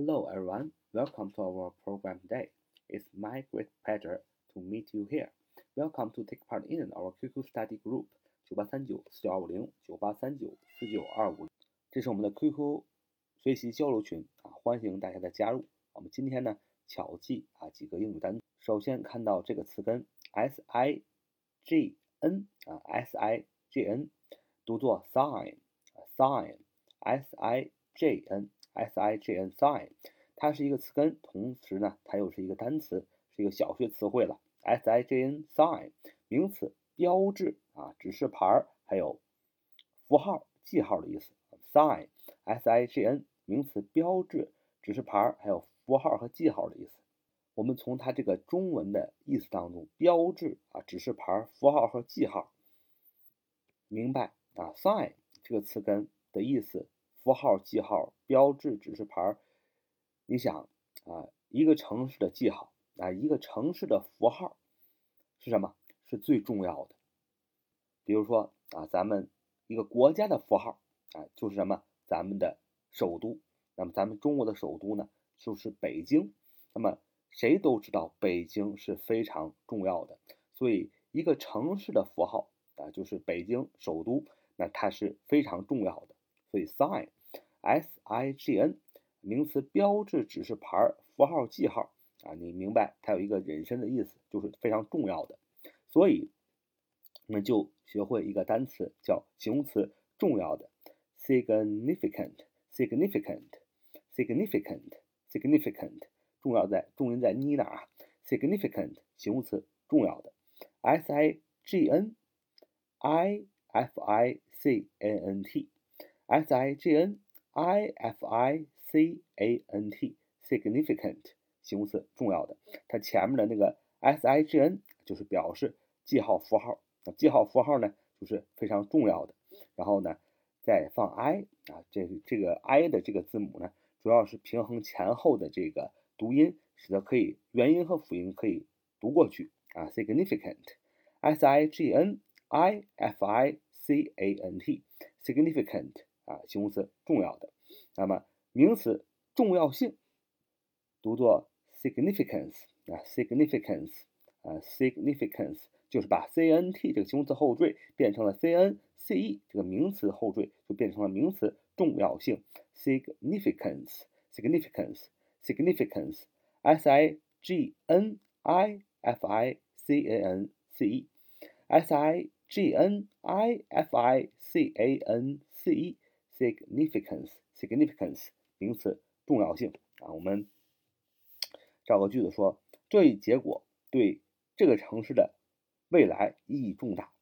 Hello everyone, welcome to our program today. It's my great pleasure to meet you here. Welcome to take part in our QQ study group 九八三九四九二五零九八三九四九二五，这是我们的 QQ 学习交流群啊，欢迎大家的加入。我们今天呢巧记啊几个英语单词。首先看到这个词根 s i g n 啊 s i g n 读作 sign，sign s i g n。S i g n sign，它是一个词根，同时呢，它又是一个单词，是一个小学词汇了。s i g n sign，名词，标志啊，指示牌儿，还有符号、记号的意思。sign，s i g n，名词，标志、指示牌儿，还有符号和记号的意思。我们从它这个中文的意思当中，标志啊，指示牌儿、符号和记号，明白啊？sign 这个词根的意思。符号、记号、标志、指示牌儿，你想啊，一个城市的记号啊，一个城市的符号是什么？是最重要的。比如说啊，咱们一个国家的符号啊，就是什么？咱们的首都。那么咱们中国的首都呢，就是北京。那么谁都知道北京是非常重要的，所以一个城市的符号啊，就是北京首都，那它是非常重要的。所以 sign sign 名词，标志、指示牌、符号、记号啊，你明白它有一个引申的意思，就是非常重要的。所以我们就学会一个单词，叫形容词，重要的，significant，significant，significant，significant，重要在重音在 ni 那啊，significant，形容词，重要的，s i g n i f i c a n t。s i g n i f i c a n t significant 形容词重要的，它前面的那个 s i g n 就是表示记号符号，那记号符号呢就是非常重要的。然后呢再放 i 啊，这这个 i 的这个字母呢，主要是平衡前后的这个读音，使得可以元音和辅音可以读过去啊。significant s i g n i f i c a n t significant 啊，形容词重要的，那么名词重要性读作 significance 啊，significance 啊，significance 就是把 c n t 这个形容词后缀变成了 c n c e 这个名词后缀，就变成了名词重要性 significance，significance，significance，s i g n i f i c a n c e，s i g n i f i c a n c e。Significance，significance 名词，重要性啊。我们找个句子说，这一结果对这个城市的未来意义重大。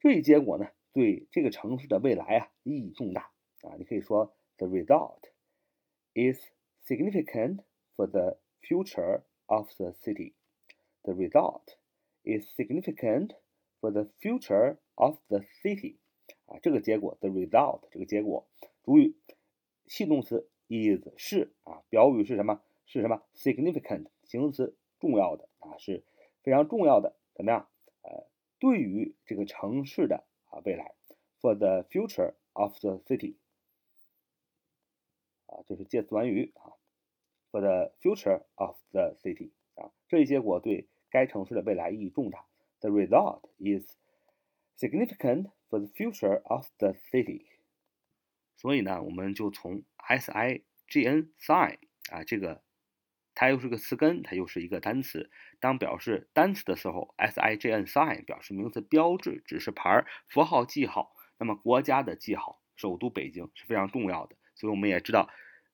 这一结果呢，对这个城市的未来啊意义重大啊。你可以说，the result is significant for the future of the city. The result is significant for the future of the city. 啊，这个结果，the result，这个结果，主语系动词 is 是啊，表语是什么？是什么？significant 形容词，重要的啊，是非常重要的。怎么样？呃，对于这个城市的啊未来，for the future of the city，啊，这是介词短语啊，for the future of the city，啊，这一结果对该城市的未来意义重大。The result is significant. For the future of the city，所以呢，我们就从 s i g n sign 啊，这个它又是个词根，它又是一个单词。当表示单词的时候，s i g n sign 表示名词标志、指示牌、符号、记号。那么国家的记号，首都北京是非常重要的。所以我们也知道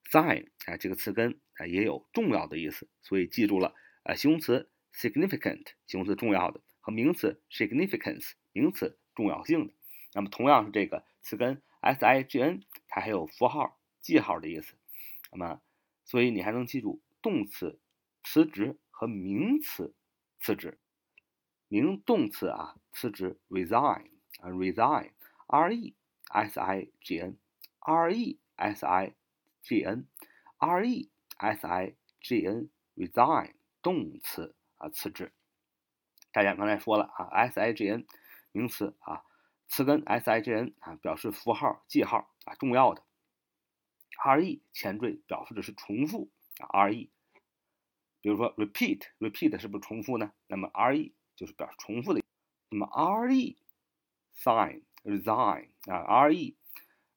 sign 啊这个词根啊也有重要的意思。所以记住了啊，形容词 significant 形容词重要的和名词 significance 名词重要性的。那么同样是这个词根 s i g n，它还有符号、记号的意思。那么，所以你还能记住动词辞职和名词辞职。名动词啊，辞职 resign 啊，resign，r e s i g n，r e s i g n，r e s i g n，resign 动词啊，辞职。大家刚才说了啊，s i g n 名词啊。词根 s i g n 啊，表示符号、记号啊，重要的 re 前缀表示的是重复啊，re。比如说 repeat，repeat 是不是重复呢？那么 re 就是表示重复的。那么 re sign resign 啊，re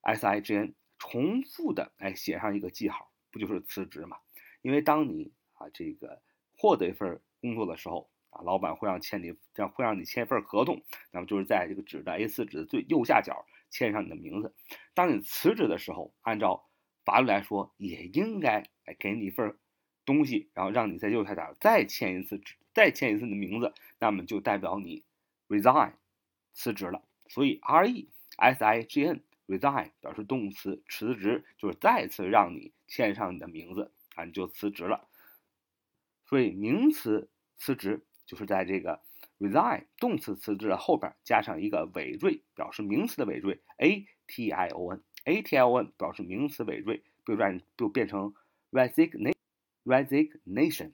s i g n 重复的哎写上一个记号，不就是辞职吗？因为当你啊这个获得一份工作的时候啊，老板会让签你，这样会让你签一份合同，那么就是在这个纸的 A4 纸的最右下角签上你的名字。当你辞职的时候，按照法律来说，也应该哎给你一份东西，然后让你在右下角再签一次，再签一次你的名字，那么就代表你 resign 辞职了。所以 R E S I G N resign 表示动词辞职，就是再次让你签上你的名字啊，你就辞职了。所以名词辞职就是在这个 resign 动词辞职的后边加上一个尾缀，表示名词的尾缀 a t i o n。a t i o n 表示名词尾缀，就变就变成 resignation resignation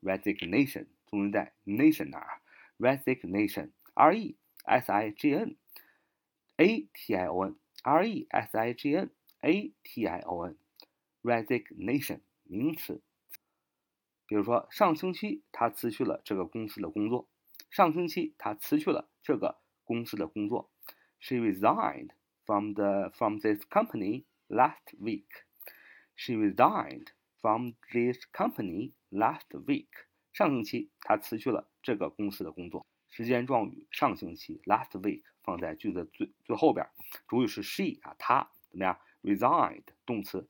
resignation 重音在 nation 那儿，resignation，r e s i g n，a t i o n，r e s i g n，a t i o n，resignation 名词。比如说，上星期他辞去了这个公司的工作。上星期他辞去了这个公司的工作。She resigned. from the from this company last week. She resigned from this company last week. 上星期她辞去了这个公司的工作。时间状语上星期 last week 放在句子最最后边，主语是 she 啊，她怎么样？resigned 动词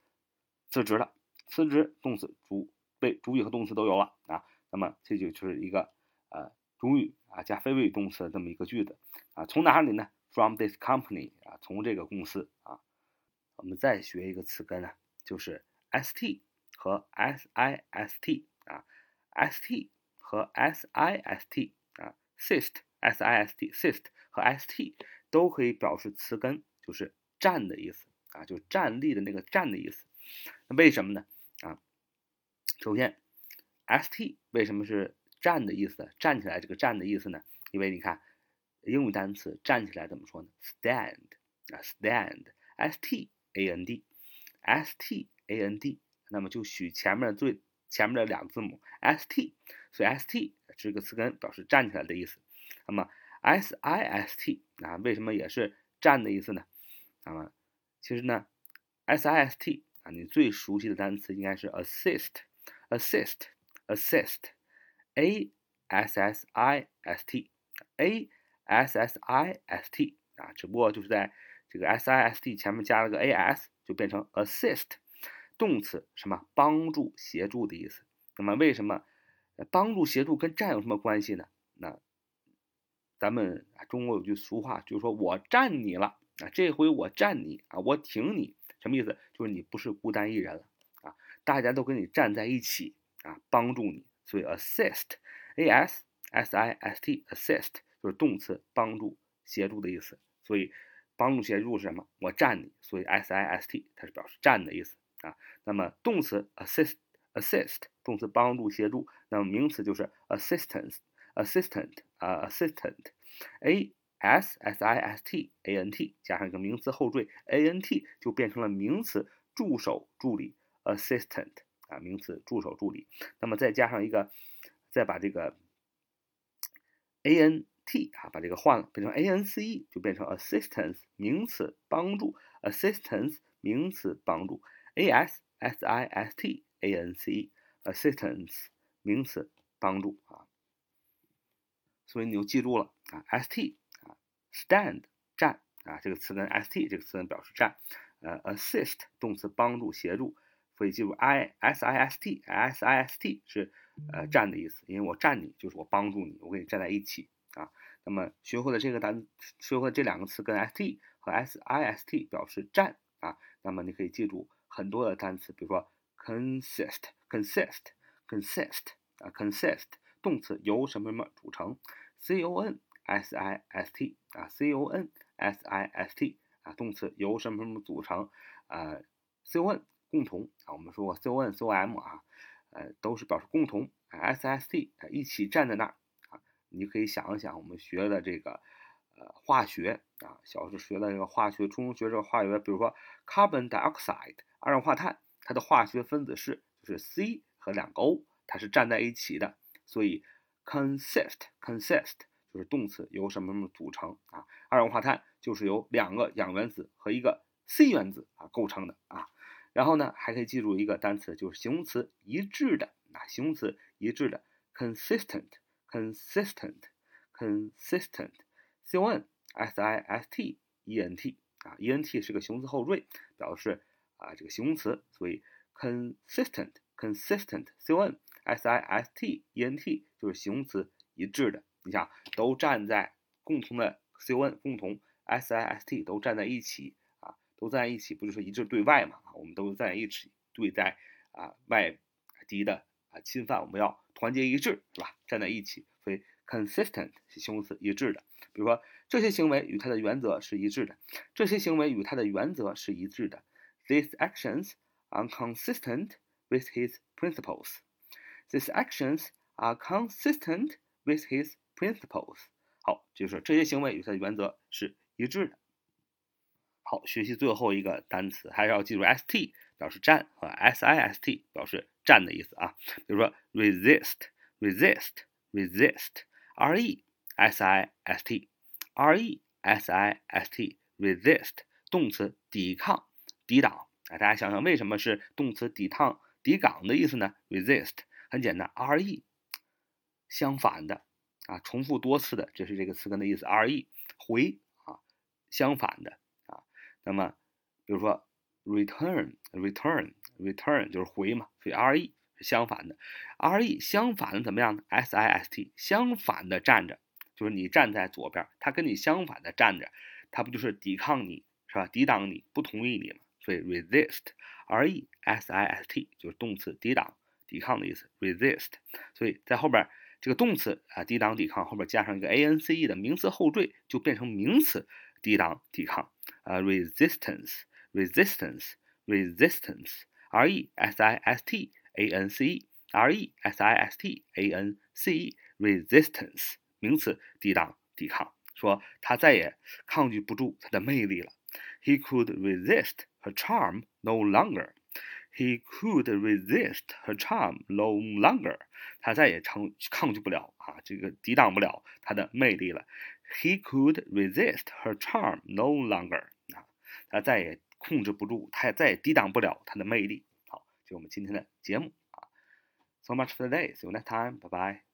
辞职了，辞职动词主被主语和动词都有了啊。那么这就就是一个呃主语啊加非谓语动词的这么一个句子啊。从哪里呢？From this company 啊，从这个公司啊，我们再学一个词根呢，就是 st 和 sist 啊，st 和 sist 啊，sist sist sist 和 st 都可以表示词根，就是站的意思啊，就站立的那个站的意思。那为什么呢？首先 st 为什么是站的意思？站起来这个站的意思呢？因为你看。英语单词站起来怎么说呢？stand 啊，stand，s t a n d，s t a n d，那么就取前面的最前面的两个字母 s t，所以 s t 这个词根表示站起来的意思。那么 s i s t 啊，为什么也是站的意思呢？那么其实呢，s i s t 啊，你最熟悉的单词应该是 assist assist，assist，assist，a s s i s t，啊，只不过就是在这个 s i s t 前面加了个 a s，就变成 assist，动词什么帮助、协助的意思。那么为什么帮助、协助跟站有什么关系呢？那咱们中国有句俗话，就是说我站你了啊，这回我站你啊，我挺你，什么意思？就是你不是孤单一人了，大家都跟你站在一起啊，帮助你。所以 assist，a s s i s t，assist。就是动词帮助、协助的意思，所以帮助、协助是什么？我站你，所以 s i s t 它是表示站的意思啊。那么动词 assist，assist 动词帮助、协助，那么名词就是 assistance，assistant 啊，assistant，a s s i s t a n t 加上一个名词后缀 a n t 就变成了名词助手、助理 assistant 啊，名词助手、助理。那么再加上一个，再把这个 a n t 啊，把这个换了，变成 a n c e，就变成 assistance 名词帮助，assistance 名词帮助，a s s i s t a n c e assistance 名词帮助啊，所以你就记住了啊，s t 啊，stand 站啊，这个词根 s t 这个词根表示站，呃，assist 动词帮助协助，所以记住 i s i s t s i s t 是呃站的意思，因为我站你就是我帮助你，我跟你站在一起。啊，那么学会了这个单，学会了这两个词跟 st 和 sist 表示站啊，那么你可以记住很多的单词，比如说 consist，consist，consist 啊，consist 动词由什么什么组成，c o n s i s t 啊，c o n s i s t 啊，动词由什么什么组成啊，c o n 共同啊，我们说过 c o n c o m 啊，呃，都是表示共同，s s t 一起站在那儿啊。你可以想一想，我们学的这个，呃，化学啊，小时候学的这个化学，初中学这个化学，比如说 carbon dioxide 二氧化碳，它的化学分子式就是 C 和两个 O，它是站在一起的，所以 consist consist 就是动词由什么什么组成啊，二氧化碳就是由两个氧原子和一个 C 原子啊构成的啊，然后呢还可以记住一个单词，就是形容词一致的啊，形容词一致的 consistent consistent consistent c o n s i s t e n t 啊，e n t 是个形容词后缀，表示啊这个形容词，所以 consistent consistent c o n s i s t e n t 就是形容词一致的。你想，都站在共同的 c o n 共同 s i s t 都站在一起，都在一起，不就是一致对外嘛？我们都在一起对待啊外敌的啊侵犯，我们要团结一致，是吧？站在一起，所以 consistent 是形容词一致的。比如说，这些行为与它的原则是一致的。这些行为与它的原则是一致的。These actions are consistent with his principles. These actions are consistent with his principles. 好，就是这些行为与它的原则是一致的。好，学习最后一个单词，还是要记住 st 表示站和 sist 表示站的意思啊。比如说 resist，resist，resist，r-e。s i s t r e s i s t resist 动词抵抗、抵挡。哎，大家想想，为什么是动词抵抗、抵挡的意思呢？resist 很简单，r e 相反的啊，重复多次的，这是这个词根的意思。r e 回啊，相反的。那么，比如说 return，return，return 就是回嘛，所以 r e 是相反的。r e 相反的怎么样呢？s i s t 相反的站着。就是你站在左边，他跟你相反的站着，他不就是抵抗你，是吧？抵挡你，不同意你嘛？所以 resist，r e s i s t 就是动词抵挡、抵抗的意思。resist，所以在后边这个动词啊，抵挡、抵抗后边加上一个 a n c e 的名词后缀，就变成名词抵挡、抵抗啊，resistance，resistance，resistance，r e s i s t a n c e，r e s i s t a n c e，resistance。名词抵挡、抵抗，说他再也抗拒不住她的魅力了。He could resist her charm no longer. He could resist her charm no longer. 他再也抗抗拒不了啊，这个抵挡不了她的魅力了。 He could resist her charm no longer. 啊，他再也控制不住，他也再也抵挡不了她的魅力。好，就我们今天的节目啊。So much for today. See you next time. Bye bye.